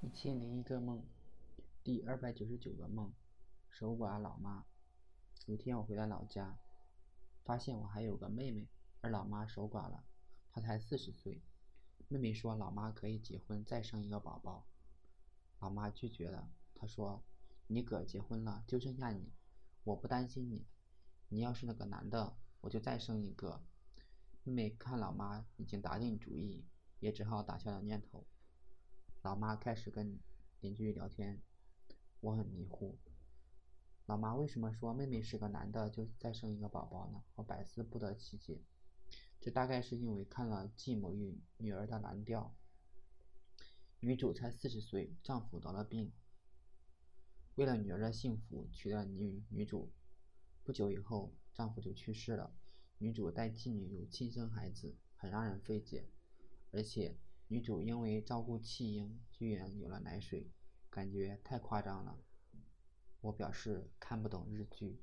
一千零一个梦，第二百九十九个梦，守寡老妈。有天我回到老家，发现我还有个妹妹，而老妈守寡了，她才四十岁。妹妹说老妈可以结婚再生一个宝宝，老妈拒绝了。她说：“你哥结婚了，就剩下你，我不担心你。你要是那个男的，我就再生一个。”妹妹看老妈已经打定主意，也只好打消了念头。老妈开始跟邻居聊天，我很迷糊。老妈为什么说妹妹是个男的就再生一个宝宝呢？我百思不得其解。这大概是因为看了继母与女儿的蓝调。女主才四十岁，丈夫得了病，为了女儿的幸福娶了女女主。不久以后，丈夫就去世了。女主带继女有亲生孩子，很让人费解，而且。女主因为照顾弃婴，居然有了奶水，感觉太夸张了。我表示看不懂日剧。